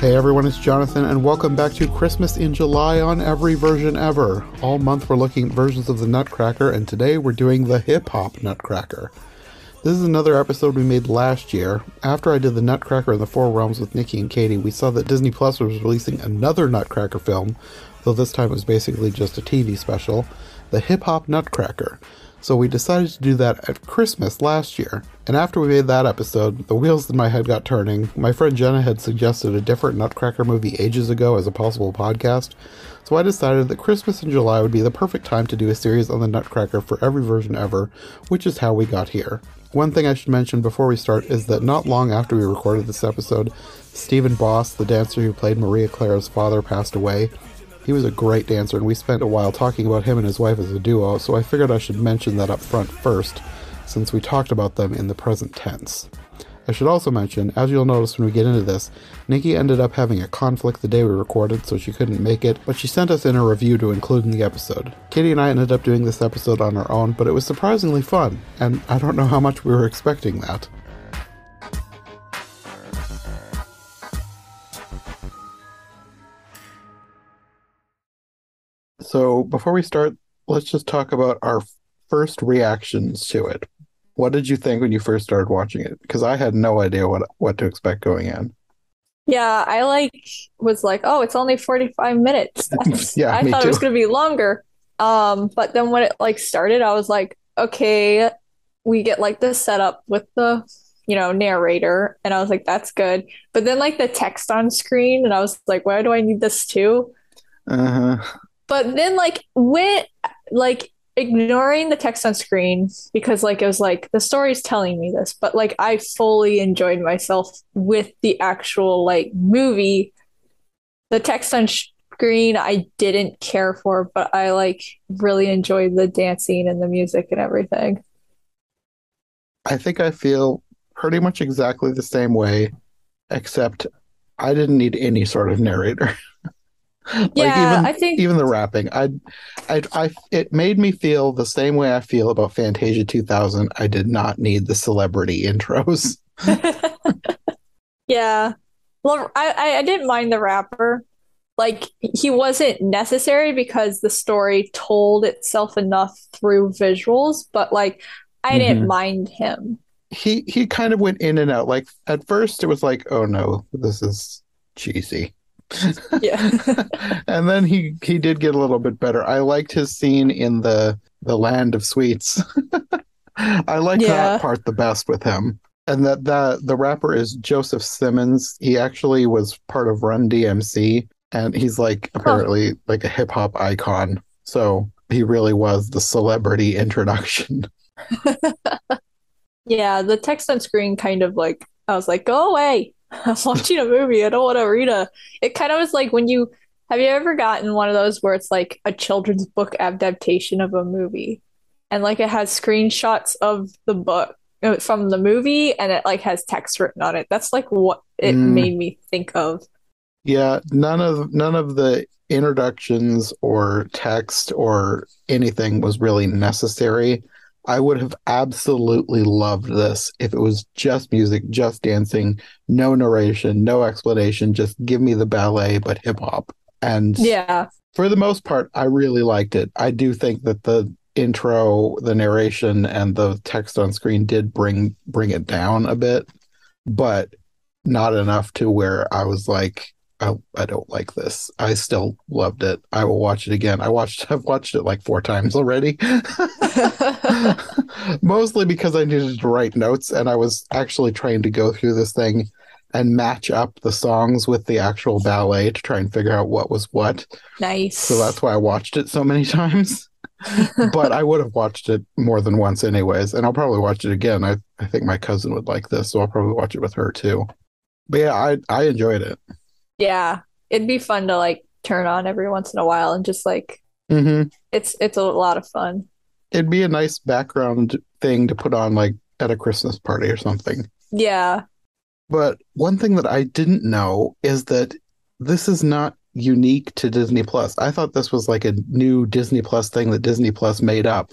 Hey everyone, it's Jonathan, and welcome back to Christmas in July on every version ever. All month we're looking at versions of the Nutcracker, and today we're doing the hip hop Nutcracker. This is another episode we made last year. After I did the Nutcracker in the Four Realms with Nicki and Katie, we saw that Disney Plus was releasing another Nutcracker film, though this time it was basically just a TV special, the Hip Hop Nutcracker. So we decided to do that at Christmas last year. And after we made that episode, the wheels in my head got turning. My friend Jenna had suggested a different Nutcracker movie ages ago as a possible podcast. So I decided that Christmas in July would be the perfect time to do a series on the Nutcracker for every version ever, which is how we got here. One thing I should mention before we start is that not long after we recorded this episode, Stephen Boss, the dancer who played Maria Clara's father, passed away. He was a great dancer, and we spent a while talking about him and his wife as a duo, so I figured I should mention that up front first, since we talked about them in the present tense. I should also mention, as you'll notice when we get into this, Nicki ended up having a conflict the day we recorded, so she couldn't make it, but she sent us in a review to include in the episode. Katie and I ended up doing this episode on our own, but it was surprisingly fun, and I don't know how much we were expecting that. So, before we start, let's just talk about our first reactions to it. What did you think when you first started watching it? Because I had no idea what what to expect going in. Yeah, I like was like, oh, it's only 45 minutes. Yeah, I thought it was gonna be longer. Um, but then when it like started, I was like, okay, we get like the setup with the, you know, narrator, and I was like, that's good. But then like the text on screen, and I was like, why do I need this too? Uh huh. But then like when like ignoring the text on screen because like it was like the story's telling me this, but like I fully enjoyed myself with the actual like movie. The text on screen I didn't care for, but I like really enjoyed the dancing and the music and everything. I think I feel pretty much exactly the same way, except I didn't need any sort of narrator. like Yeah, even I think even the rapping, I, I, I, it made me feel the same way I feel about Fantasia 2000. I did not need the celebrity intros. Yeah. Well, I, I didn't mind the rapper. Like he wasn't necessary because the story told itself enough through visuals, but like I didn't Mhm. mind him. He he kind of went in and out. Like at first, it was like, oh no, this is cheesy. Yeah. and then he he did get a little bit better. I liked his scene in the the land of sweets. I like Yeah. that part the best with him. And that the the rapper is Joseph Simmons. He actually was part of Run DMC, and he's like apparently like a hip hop icon. So he really was the celebrity introduction. Yeah, the text on screen kind of like I was like, go away. I'm watching a movie. I don't want to read a. It kind of was like when you have you ever gotten one of those where it's like a children's book adaptation of a movie, and like it has screenshots of the book uh, from the movie, and it like has text written on it. That's like what it Mm. made me think of. Yeah, none of none of the introductions or text or anything was really necessary. I would have absolutely loved this if it was just music, just dancing, no narration, no explanation, just give me the ballet but hip hop. And Yeah, for the most part, I really liked it. I do think that the intro, the narration, and the text on screen did bring bring it down a bit, but not enough to where I was like, I, I don't like this. I still loved it. I will watch it again. I watched I've watched it like four times already. Mostly because I needed to write notes and I was actually trying to go through this thing and match up the songs with the actual ballet to try and figure out what was what. nice. So that's why I watched it so many times. but I would have watched it more than once anyways, and I'll probably watch it again. I, I think my cousin would like this, so I'll probably watch it with her too. But yeah, I I enjoyed it. Yeah, it'd be fun to like turn on every once in a while and just like hmm it's it's a lot of fun. It'd be a nice background thing to put on like at a Christmas party or something. Yeah. But one thing that I didn't know is that this is not unique to Disney Plus. I thought this was like a new Disney Plus thing that Disney Plus made up.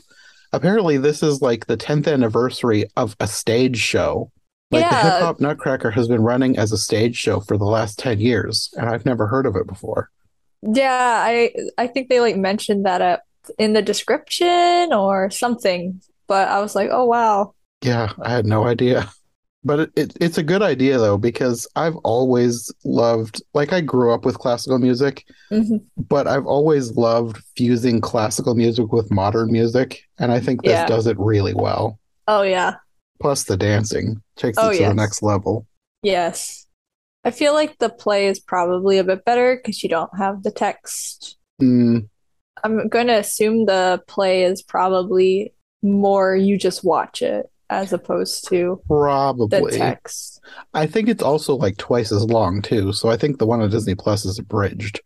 Apparently, this is like the 10th anniversary of a stage show Like the Hip Hop Nutcracker has been running as a stage show for the last 10 years, and I've never heard of it before. Yeah, I I think they like mentioned that up in the description or something, but I was like, oh wow. Yeah, I had no idea. But it, it, it's a good idea though, because I've always loved, like, I grew up with classical music, Mhm. but I've always loved fusing classical music with modern music, and I think this Yeah. does it really well. Oh yeah. Plus, the dancing takes Oh, it to yes. the next level. Yes. I feel like the play is probably a bit better because you don't have the text. Mm, I'm going to assume the play is probably more you just watch it as opposed to probably the text. I think it's also like twice as long too. So I think the one on Disney Plus is abridged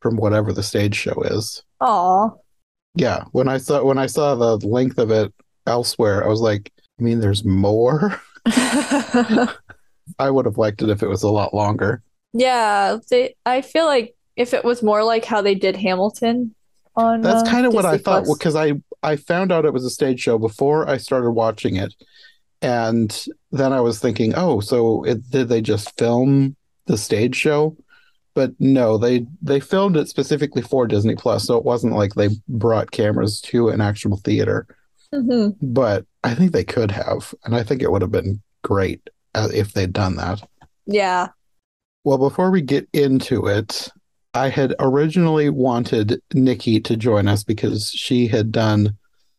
from whatever the stage show is. Aw. Yeah, when I saw when I saw the length of it elsewhere, I was like, I mean, there's more. I would have liked it if it was a lot longer. Yeah, they, I feel like if it was more like how they did Hamilton on That's uh, kind of what I thought because I I found out it was a stage show before I started watching it, and then I was thinking, oh, so it, did they just film the stage show? But no, they they filmed it specifically for Disney Plus, so it wasn't like they brought cameras to an actual theater. Mhm. But I think they could have, and I think it would have been great uh, if they'd done that. Yeah. Well, before we get into it, I had originally wanted Nicki to join us because she had done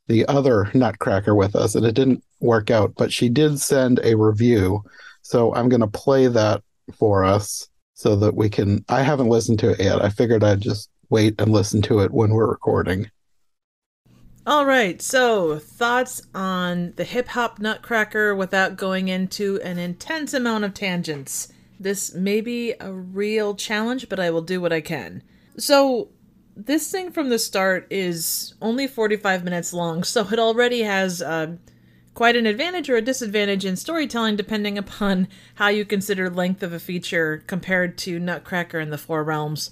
the other Nutcracker with us and it didn't work out, but she did send a review. So I'm going to play that for us so that we can. I haven't listened to it yet. I figured I'd just wait and listen to it when we're recording. All right, so thoughts on the hip hop nutcracker without going into an intense amount of tangents. This may be a real challenge, but I will do what I can. So, this thing from the start is only 45 minutes long, so it already has uh, quite an advantage or a disadvantage in storytelling depending upon how you consider length of a feature compared to Nutcracker and the Four Realms.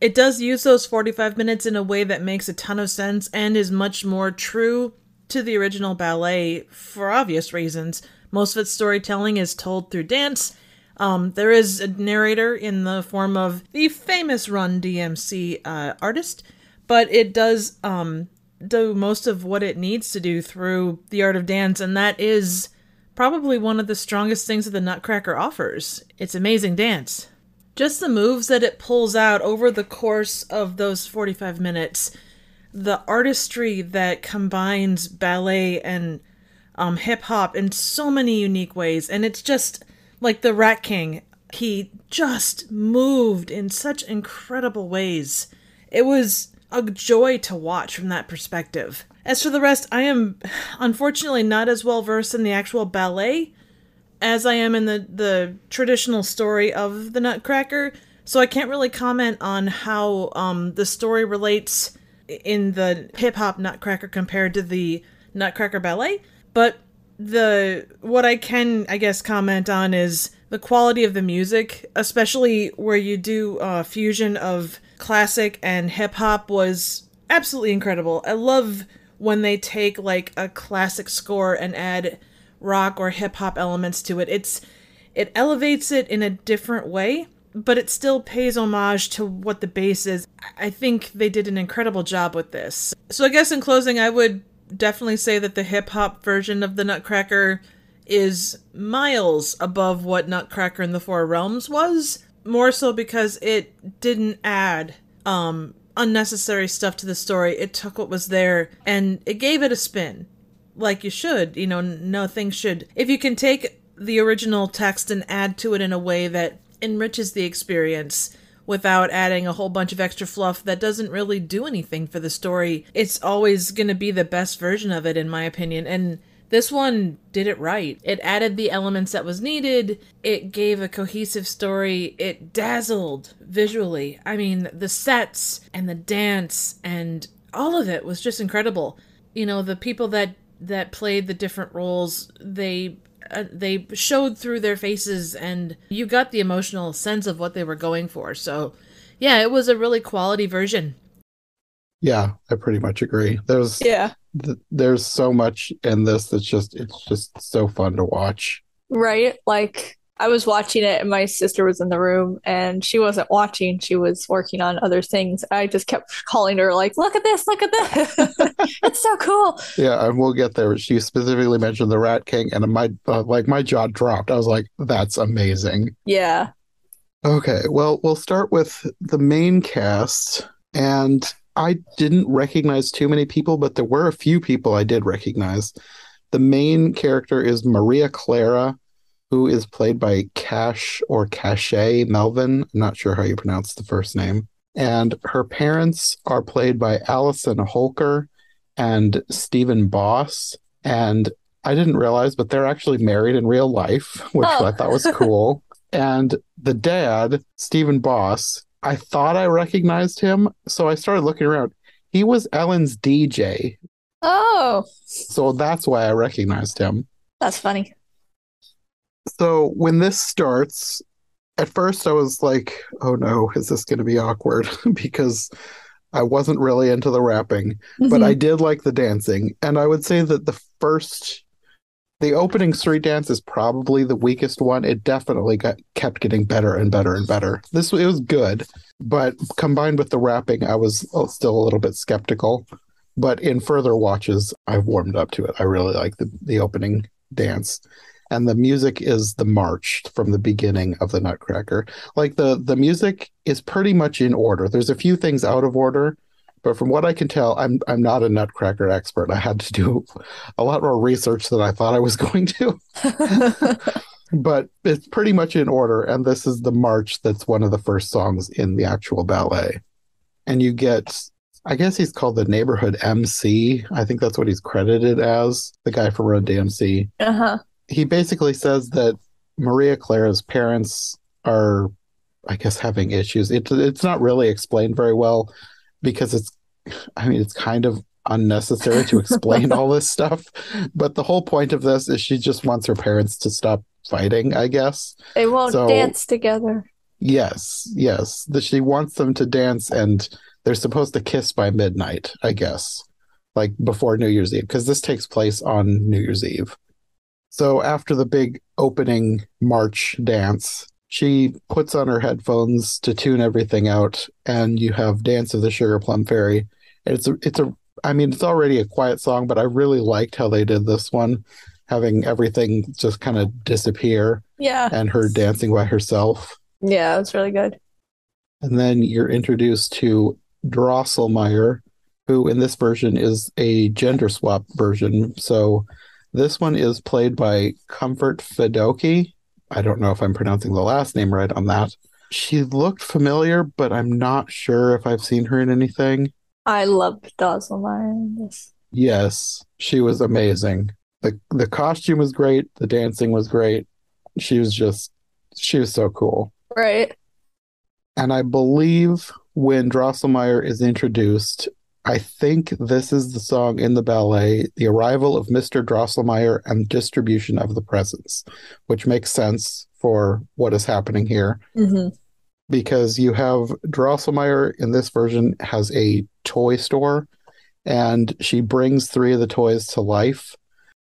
It does use those 45 minutes in a way that makes a ton of sense and is much more true to the original ballet for obvious reasons. Most of its storytelling is told through dance. Um, there is a narrator in the form of the famous Run DMC uh, artist, but it does um, do most of what it needs to do through the art of dance, and that is probably one of the strongest things that the Nutcracker offers. It's amazing dance just the moves that it pulls out over the course of those 45 minutes the artistry that combines ballet and um, hip hop in so many unique ways and it's just like the rat king he just moved in such incredible ways. It was a joy to watch from that perspective. As for the rest i am unfortunately not as well versed in the actual ballet as I am in the, the traditional story of the Nutcracker, so I can't really comment on how um, the story relates in the hip hop Nutcracker compared to the Nutcracker ballet. But the what I can, I guess, comment on is the quality of the music, especially where you do a fusion of classic and hip hop, was absolutely incredible. I love when they take like a classic score and add rock or hip hop elements to it. It's it elevates it in a different way, but it still pays homage to what the base is. I think they did an incredible job with this. So I guess in closing, I would definitely say that the hip hop version of the Nutcracker is miles above what Nutcracker in the Four Realms was. More so because it didn't add um unnecessary stuff to the story. It took what was there and it gave it a spin like you should. You know, no things should. If you can take the original text and add to it in a way that enriches the experience without adding a whole bunch of extra fluff that doesn't really do anything for the story, it's always going to be the best version of it, in my opinion. And this one did it right. It added the elements that was needed. It gave a cohesive story. It dazzled visually. I mean, the sets and the dance and all of it was just incredible. You know, the people that that played the different roles they uh, they showed through their faces and you got the emotional sense of what they were going for so yeah it was a really quality version Yeah, I pretty much agree. There's Yeah. th- there's so much in this that's just it's just so fun to watch. right? Like I was watching it and my sister was in the room and she wasn't watching. She was working on other things. I just kept calling her like, "Look at this, look at this. it's so cool." Yeah, and we'll get there. She specifically mentioned the Rat King and my uh, like my jaw dropped. I was like, "That's amazing." Yeah. Okay, well, we'll start with the main cast and I didn't recognize too many people, but there were a few people I did recognize. The main character is Maria Clara, who is played by Cash or Cache Melvin. I'm not sure how you pronounce the first name. And her parents are played by Allison Holker and Stephen Boss. And I didn't realize, but they're actually married in real life, which Oh. I thought was oh. cool. and the dad, Stephen Boss, I thought I recognized him. So I started looking around. He was Ellen's DJ. Oh, So that's why I recognized him. that's funny. So when this starts, at first I was like, oh no, is this going to be awkward? because I wasn't really into the rapping, but Mhm. I did like the dancing. And I would say that the first, the opening street dance is probably the weakest one. It definitely got kept getting better and better and better. This it was good, but combined with the rapping, I was uh, still a little bit skeptical. But in further watches, I've warmed up to it. I really like the the opening dance and the music is the march from the beginning of the nutcracker. Like the the music is pretty much in order. There's a few things out of order but from what i can tell i'm i'm not a nutcracker expert. I had to do a lot more research than i thought i was going to. But it's pretty much in order and this is the march that's one of the first songs in the actual ballet. And you get i guess he's called the neighborhood mc i think that's what he's credited as the guy from run dmc uh-huh. He basically says that Maria Clara's parents are, I guess, having issues. It, it's not really explained very well because it's, I mean, it's kind of unnecessary to explain all this stuff. But the whole point of this is she just wants her parents to stop fighting, I guess. They won't So- dance together. Yes, yes. That she wants them to dance and they're supposed to kiss by midnight, I guess, like before New Year's Eve, because this takes place on New Year's Eve. So after the big opening march dance, she puts on her headphones to tune everything out, and you have Dance of the Sugar Plum Fairy. And it's a, it's a, I mean, it's already a quiet song, but I really liked how they did this one, having everything just kind of disappear Yeah. and her dancing by herself. Yeah, it's really good. And then you're introduced to Drosselmeyer, who in this version is a gender swap version. So this one is played by Comfort Fedoke. I don't know if I'm pronouncing the last name right on that. She looked familiar, but I'm not sure if I've seen her in anything. I love Dazzlemeyer. Yes, she was amazing. The the costume was great, the dancing was great. She was just she was so cool. Right. And I believe when Drosselmeyer is introduced, I think this is the song in the ballet, The Arrival of Mr. Drosselmeyer and Distribution of the Presents, which makes sense for what is happening here hmm because you have Drosselmeyer in this version has a toy store and she brings three of the toys to life.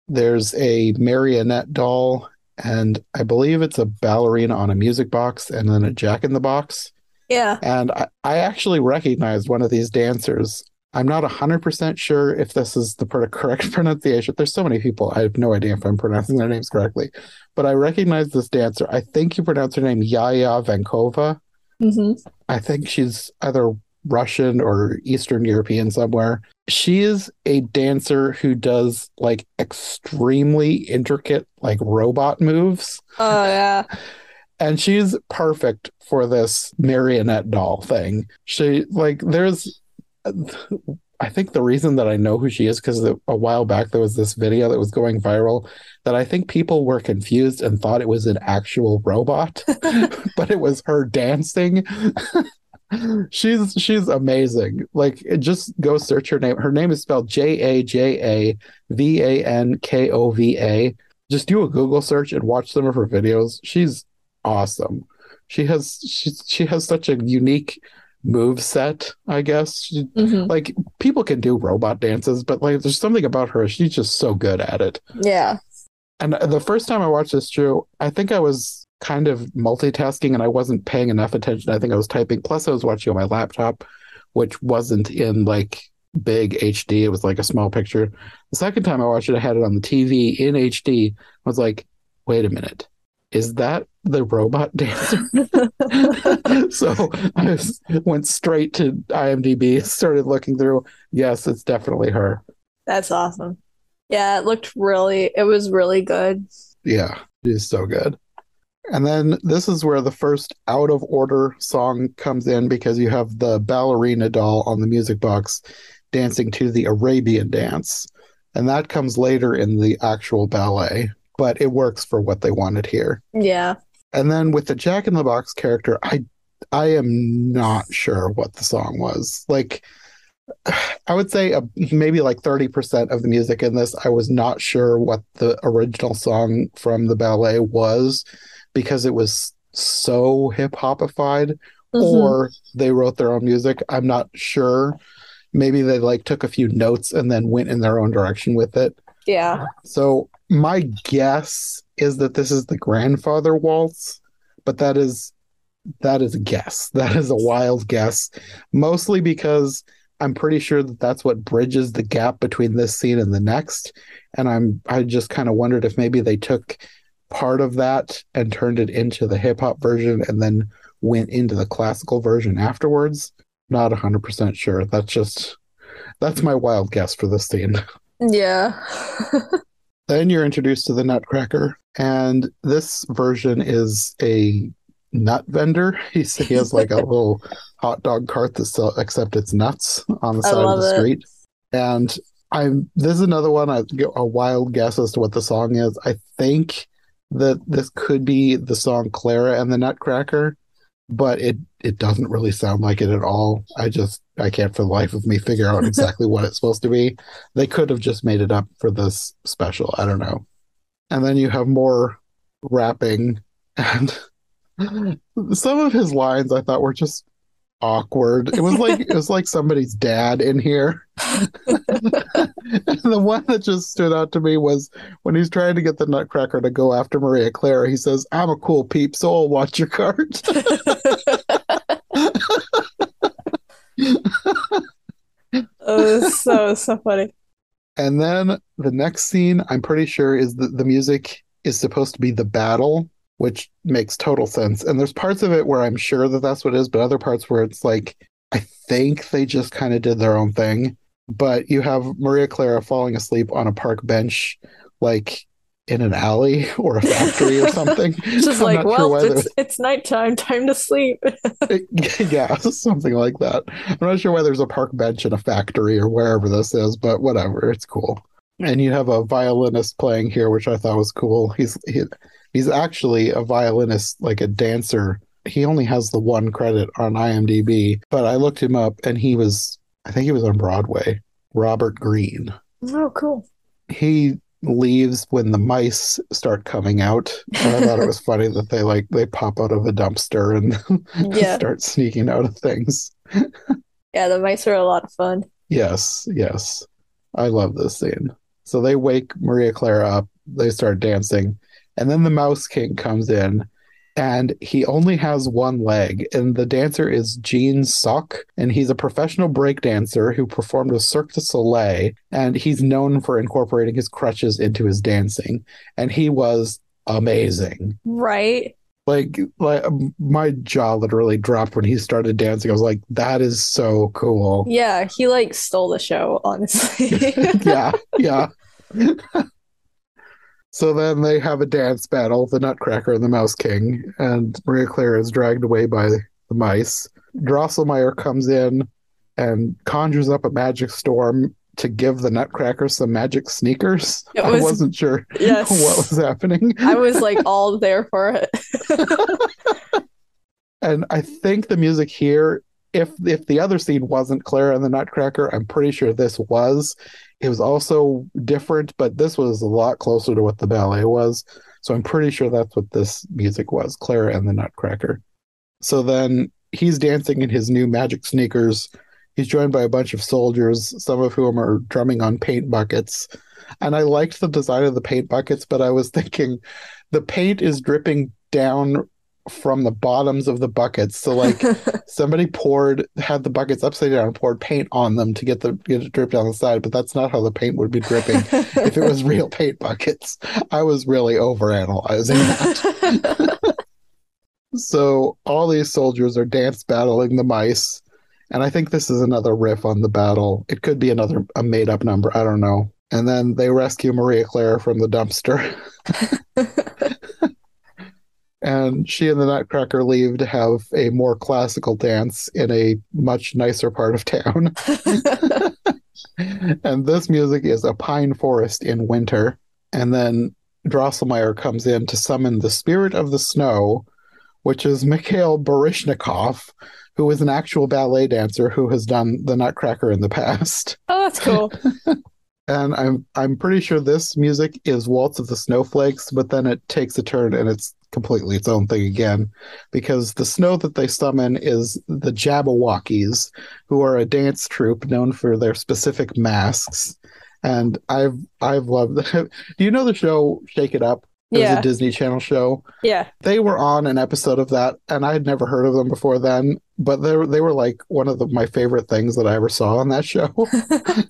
There's a marionette doll and I believe it's a ballerina on a music box and then a jack in the box. Yeah. And I, I actually recognized one of these dancers. I'm not 100% sure if this is the correct pronunciation. There's so many people. I have no idea if I'm pronouncing their names correctly. But I recognize this dancer. I think you pronounce her name Jaja Vankova. hmm I think she's either Russian or Eastern European somewhere. She is a dancer who does like extremely intricate like robot moves Oh yeah. and she's perfect for this marionette doll thing. She like there's I think the reason that I know who she is because a while back there was this video that was going viral that I think people were confused and thought it was an actual robot, but it was her dancing. she's she's amazing. Like just go search her name. Her name is spelled J A J A V A N K O V A. Just do a Google search and watch some of her videos. She's awesome. She has she she has such a unique move set, I guess. She, hmm like people can do robot dances, but like there's something about her. She's just so good at it. Yeah. And the first time I watched this show, I think I was kind of multitasking and I wasn't paying enough attention. I think I was typing. Plus, I was watching on my laptop, which wasn't in like big HD. It was like a small picture. The second time I watched it, I had it on the TV in HD. I was like, wait a minute. Is that the robot dancer? so I went straight to IMDb, started looking through. Yes, it's definitely her. That's awesome. Yeah, it looked really, it was really good. Yeah, it is so good. And then this is where the first out of order song comes in because you have the ballerina doll on the music box dancing to the Arabian dance. And that comes later in the actual ballet, but it works for what they wanted here. Yeah. And then with the Jack in the Box character, I I am not sure what the song was. Like I would say uh, maybe like 30% of the music in this, I was not sure what the original song from the ballet was because it was so hip hopified mm-hmm. or they wrote their own music. I'm not sure. Maybe they like took a few notes and then went in their own direction with it. Yeah. So my guess is that this is the grandfather waltz, but that is that is a guess. That is a wild guess, mostly because I'm pretty sure that that's what bridges the gap between this scene and the next. And I'm I just kind of wondered if maybe they took part of that and turned it into the hip hop version and then went into the classical version afterwards. Not 100% sure. That's just that's my wild guess for this scene. Yeah. then you're introduced to the Nutcracker, and this version is a nut vendor. He's, he has like a little hot dog cart that still except it's nuts on the side of the street. It. And I'm this is another one I a wild guess as to what the song is. I think that this could be the song Clara and the Nutcracker, but it it doesn't really sound like it at all. I just I can't for the life of me figure out exactly what it's supposed to be. They could have just made it up for this special. I don't know. And then you have more rapping and some of his lines I thought were just awkward. It was like it was like somebody's dad in here. the one that just stood out to me was when he's trying to get the Nutcracker to go after Maria Clara. He says, "I'm a cool peep, so I'll watch your cart." oh, so so funny. And then the next scene, I'm pretty sure, is that the music is supposed to be the battle which makes total sense. And there's parts of it where I'm sure that that's what it is, but other parts where it's like, I think they just kind of did their own thing. But you have Maria Clara falling asleep on a park bench, like in an alley or a factory or something. Just like, well, sure it's, it's nighttime, time to sleep. yeah, something like that. I'm not sure why there's a park bench in a factory or wherever this is, but whatever, it's cool. And you have a violinist playing here, which I thought was cool. He's he, He's actually a violinist, like a dancer. He only has the one credit on IMDb, but I looked him up and he was, I think he was on Broadway. Robert Green. Oh, cool. He leaves when the mice start coming out. And I thought it was funny that they like they pop out of a dumpster and yeah. start sneaking out of things. yeah, the mice are a lot of fun. Yes, yes. I love this scene. So they wake Maria Clara up. They start dancing. And then the Mouse King comes in and he only has one leg. And the dancer is Gene Sock, and he's a professional break dancer who performed with Cirque du Soleil, and he's known for incorporating his crutches into his dancing. And he was amazing. Right. Like, like um, my jaw literally dropped when he started dancing. I was like, that is so cool. Yeah, he like stole the show, honestly. yeah, yeah. So then they have a dance battle, the Nutcracker and the Mouse King, and Maria Clara is dragged away by the mice. Drosselmeyer comes in and conjures up a magic storm to give the Nutcracker some magic sneakers. Was, I wasn't sure yes, what was happening. I was like all there for it. and I think the music here, if if the other scene wasn't Clara and the Nutcracker, I'm pretty sure this was. It was also different, but this was a lot closer to what the ballet was. So I'm pretty sure that's what this music was Clara and the Nutcracker. So then he's dancing in his new magic sneakers. He's joined by a bunch of soldiers, some of whom are drumming on paint buckets. and I liked the design of the paint buckets, but I was thinking the paint is dripping down from the bottoms of the buckets. So like somebody poured had the buckets upside down and poured paint on them to get the get it drip down the side, but that's not how the paint would be dripping if it was real paint buckets. I was really overanalyzing that. so all these soldiers are dance battling the mice. And I think this is another riff on the battle. It could be another a made up number. I don't know. And then they rescue Maria Clara from the dumpster. and she and the Nutcracker leave to have a more classical dance in a much nicer part of town. and this music is a pine forest in winter. And then Drosselmeyer comes in to summon the spirit of the snow, which is Mikhail Baryshnikov, who is an actual ballet dancer who has done the Nutcracker in the past. Oh, that's cool. and I'm I'm pretty sure this music is Waltz of the Snowflakes, but then it takes a turn and it's completely its own thing again, because the snow that they summon is the Jabbawockeez, who are a dance troupe known for their specific masks. And I've I've loved. Do you know the show Shake It Up? It Yeah. was a Disney Channel show. yeah. They were on an episode of that, and I had never heard of them before then. But they were, they were like one of the, my favorite things that I ever saw on that show.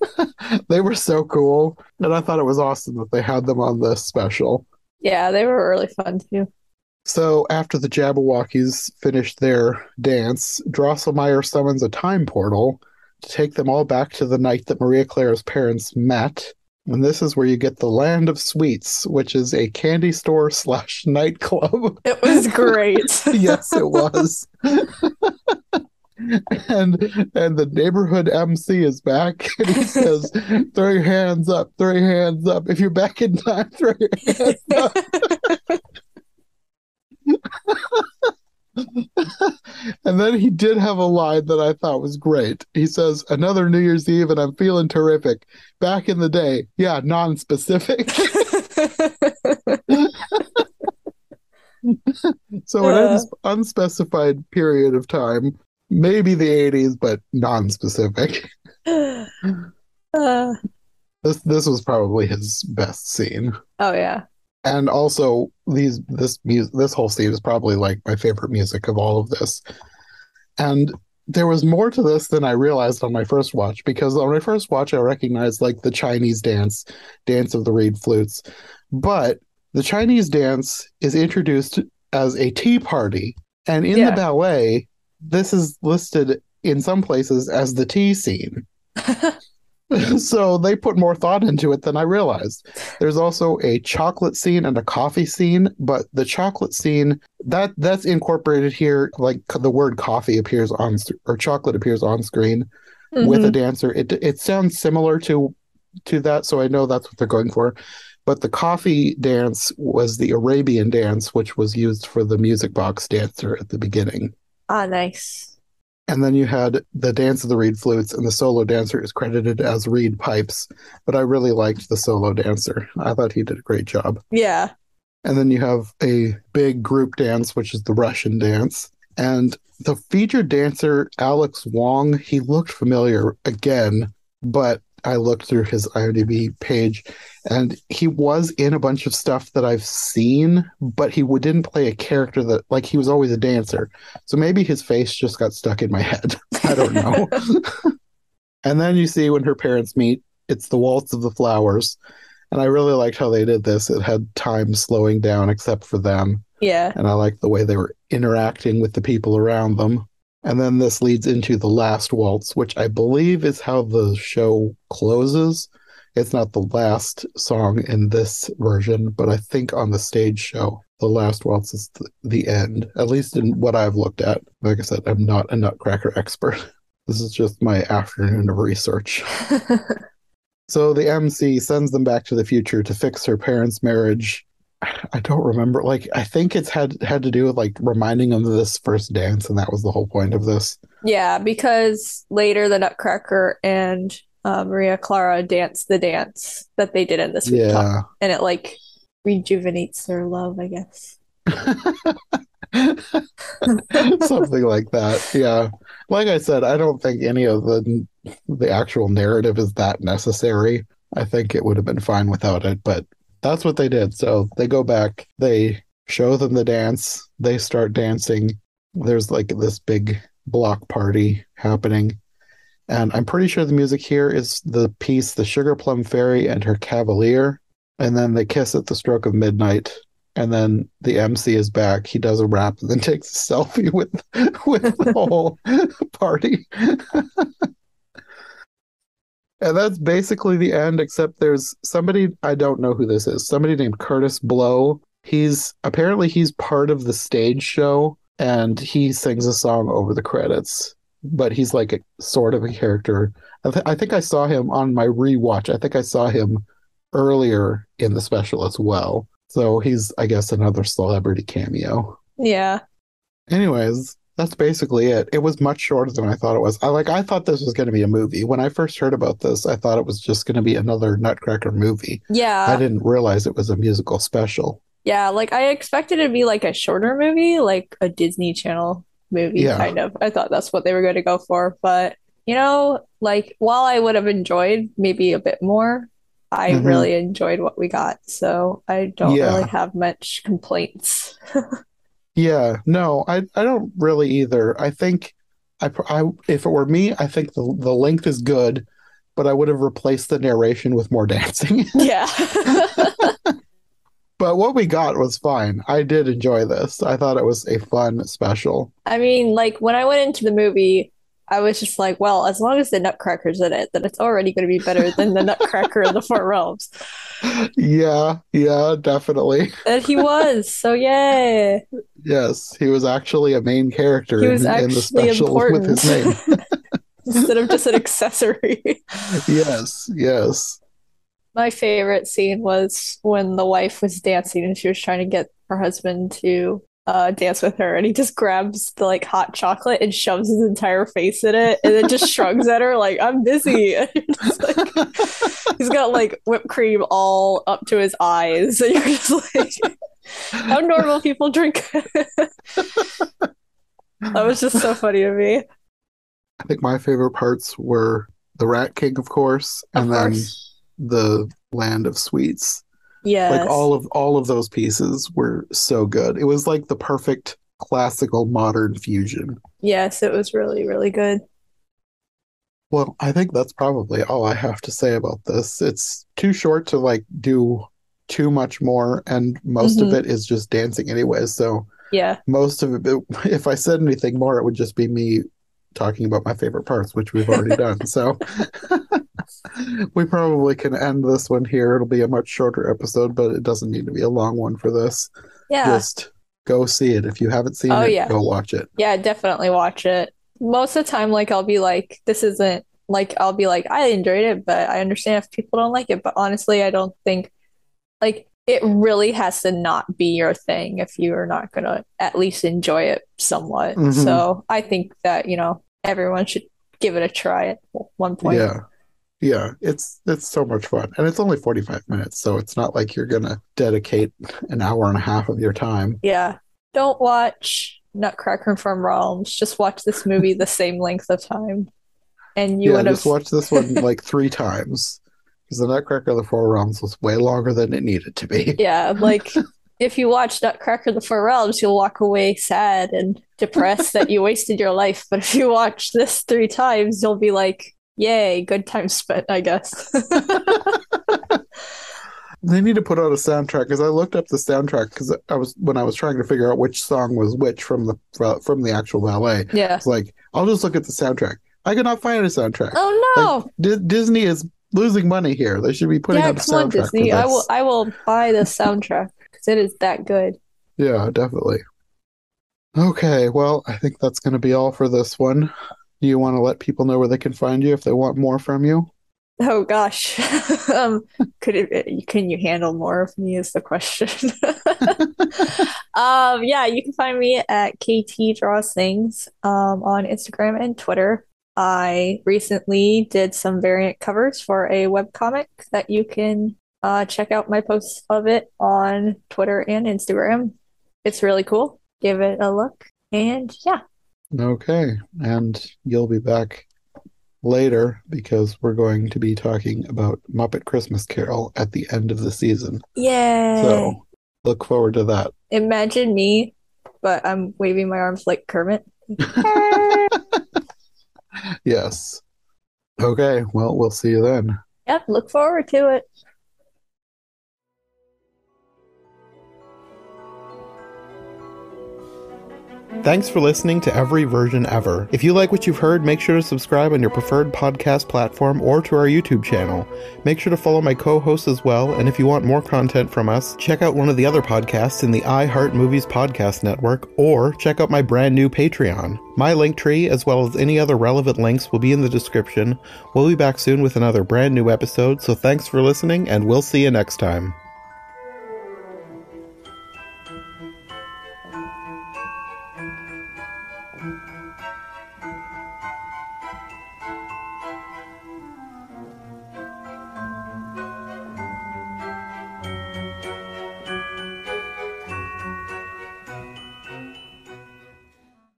they were so cool, and I thought it was awesome that they had them on this special. Yeah, they were really fun too. So after the Jabbawockeez finish their dance, Drosselmeyer summons a time portal to take them all back to the night that Maria Clara's parents met. And this is where you get the Land of Sweets, which is a candy store slash nightclub. It was great. yes, it was. and and the neighborhood MC is back and he says, throw your hands up, throw your hands up. If you're back in time, throw your hands up. And then he did have a line that I thought was great. He says, Another New Year's Eve and I'm feeling terrific. Back in the day, yeah, non specific. so an Uh. uns- unspecified period of time, maybe the 80s, but non specific. Uh, This this was probably his best scene. oh yeah. And also these this music this whole scene is probably like my favorite music of all of this. And there was more to this than i realized on my first watch because on my first watch i recognized like the chinese dance dance of the reed flutes. But the chinese dance is introduced as a tea party. And in Yeah. the ballet this is listed in some places as the tea scene so they put more thought into it than I realized. There's also a chocolate scene and a coffee scene, but the chocolate scene that that's incorporated here. Like the word coffee appears on or chocolate appears on screen with a Mhm. dancer. It it sounds similar to to that, so I know that's what they're going for. But the coffee dance was the Arabian dance, which was used for the music box dancer at the beginning. Ah, nice. And then you had the dance of the reed flutes, and the solo dancer is credited as reed pipes. But I really liked the solo dancer. I thought he did a great job. Yeah. And then you have a big group dance, which is the Russian dance. And the featured dancer, Alex Wong, he looked familiar again, but I looked through his IMDb page and he was in a bunch of stuff that I've seen, but he didn't play a character that, like, he was always a dancer. So maybe his face just got stuck in my head. I don't know. and then you see when her parents meet, it's the Waltz of the Flowers. And I really liked how they did this. It had time slowing down except for them. Yeah. And I liked the way they were interacting with the people around them. And then this leads into the last waltz, which I believe is how the show closes. It's not the last song in this version, but I think on the stage show, the last waltz is the, the end, at least in what I've looked at. Like I said, I'm not a Nutcracker expert. This is just my afternoon of research. So the MC sends them back to the future to fix her parents' marriage. I don't remember. Like I think it's had had to do with like reminding them of this first dance, and that was the whole point of this. yeah, because later the Nutcracker and uh, Maria Clara dance the dance that they did in this week talk, Yeah. and it like rejuvenates their love, I guess. Something like that. Yeah. Like I said, I don't think any of the the actual narrative is that necessary. I think it would have been fine without it, but that's what they did. So they go back, they show them the dance, they start dancing. There's like this big block party happening. And I'm pretty sure the music here is the piece The Sugar Plum Fairy and Her Cavalier. And then they kiss at the stroke of midnight. And then the MC is back. He does a rap and then takes a selfie with with the whole party. and that's basically the end, except there's somebody I don't know who this is. Somebody named Kurtis Blow. He's apparently he's part of the stage show and he sings a song over the credits but he's like a sort of a character. I, th- I think I saw him on my rewatch. I think I saw him earlier in the special as well. So he's, I guess, another celebrity cameo. Yeah. Anyways, that's basically it. It was much shorter than I thought it was. I like I thought this was going to be a movie. When I first heard about this, I thought it was just going to be another Nutcracker movie. Yeah. I didn't realize it was a musical special. Yeah, like I expected it to be like a shorter movie, like a Disney Channel movie, Yeah. kind of. I thought that's what they were going to go for. But, you know, like while I would have enjoyed maybe a bit more, I Mhm. really enjoyed what we got. So I don't Yeah. really have much complaints. Yeah, no, I I don't really either. I think I, I if it were me, I think the the length is good, but I would have replaced the narration with more dancing. yeah. but what we got was fine. I did enjoy this. I thought it was a fun special. I mean, like when I went into the movie, I was just like, well, as long as the Nutcracker's in it, then it's already going to be better than the Nutcracker in the Four Realms. Yeah, yeah, definitely. And he was, so yay. Yes, he was actually a main character He in, was in the actually special with his name. instead of just an accessory. yes, yes. My favorite scene was when the wife was dancing and she was trying to get her husband to uh, dance with her, and he just grabs the like hot chocolate and shoves his entire face in it, and then just shrugs at her like "I'm busy." Just like, he's got like whipped cream all up to his eyes, and you're just like, how normal people drink. that was just so funny to me. I think my favorite parts were the Rat King, of course, Of and then the Land of Sweets. Yes, Like all of all of those pieces were so good. It was like the perfect classical modern fusion. yes, it was really, really good. Well, I think that's probably all I have to say about this. It's too short to like do too much more, and most of Mhm. it is just dancing anyway. So Yeah, most of it, if I said anything more, it would just be me talking about my favorite parts, which we've already done. So we probably can end this one here. It'll be a much shorter episode, but it doesn't need to be a long one for this. yeah. Just go see it. If you haven't seen Oh, it, yeah. go watch it. Yeah, definitely watch it. Most of the time, like I'll be like, this isn't like I'll be like, I enjoyed it, but I understand if people don't like it. But honestly, I don't think like it really has to not be your thing if you are not gonna at least enjoy it somewhat. Mhm. So I think that, you know, everyone should give it a try at one point. Yeah. Yeah, it's it's so much fun. And it's only 45 minutes, so it's not like you're gonna dedicate an hour and a half of your time. Yeah. Don't watch Nutcracker from Realms. Just watch this movie the same length of time. And you yeah, would have just watch this one like three times. Because the Nutcracker of the Four Realms was way longer than it needed to be. Yeah, like if you watch Nutcracker the Four Realms, you'll walk away sad and depressed that you wasted your life. But if you watch this three times, you'll be like, yay, good time spent, I guess. They need to put out a soundtrack because I looked up the soundtrack because I was when I was trying to figure out which song was which from the uh, from the actual ballet. yeah. It's like I'll just look at the soundtrack. I could not find a soundtrack. Oh no. Like, Di- Disney is losing money here. They should be putting yeah, out a on, soundtrack Disney. I will I will buy the soundtrack because it is that good. Yeah, definitely. Okay, well, I think that's going to be all for this one. Do you want to let people know where they can find you if they want more from you? Oh gosh. um could it can you handle more of me is the question. um yeah, you can find me at KT Draws Things um on Instagram and Twitter. I recently did some variant covers for a webcomic that you can uh check out my posts of it on Twitter and Instagram. It's really cool. Give it a look. And yeah. Okay, and you'll be back later because we're going to be talking about Muppet Christmas Carol at the end of the season. Yay. So look forward to that. Imagine me, but I'm waving my arms like Kermit. Yes. Okay, well, we'll see you then. Yep, look forward to it. Thanks for listening to Every Version Ever. If you like what you've heard, make sure to subscribe on your preferred podcast platform or to our YouTube channel. Make sure to follow my co hosts as well, and if you want more content from us, check out one of the other podcasts in the I Heart Movies Podcast Network or check out my brand new Patreon. My link tree, as well as any other relevant links, will be in the description. We'll be back soon with another brand new episode, so thanks for listening, and we'll see you next time.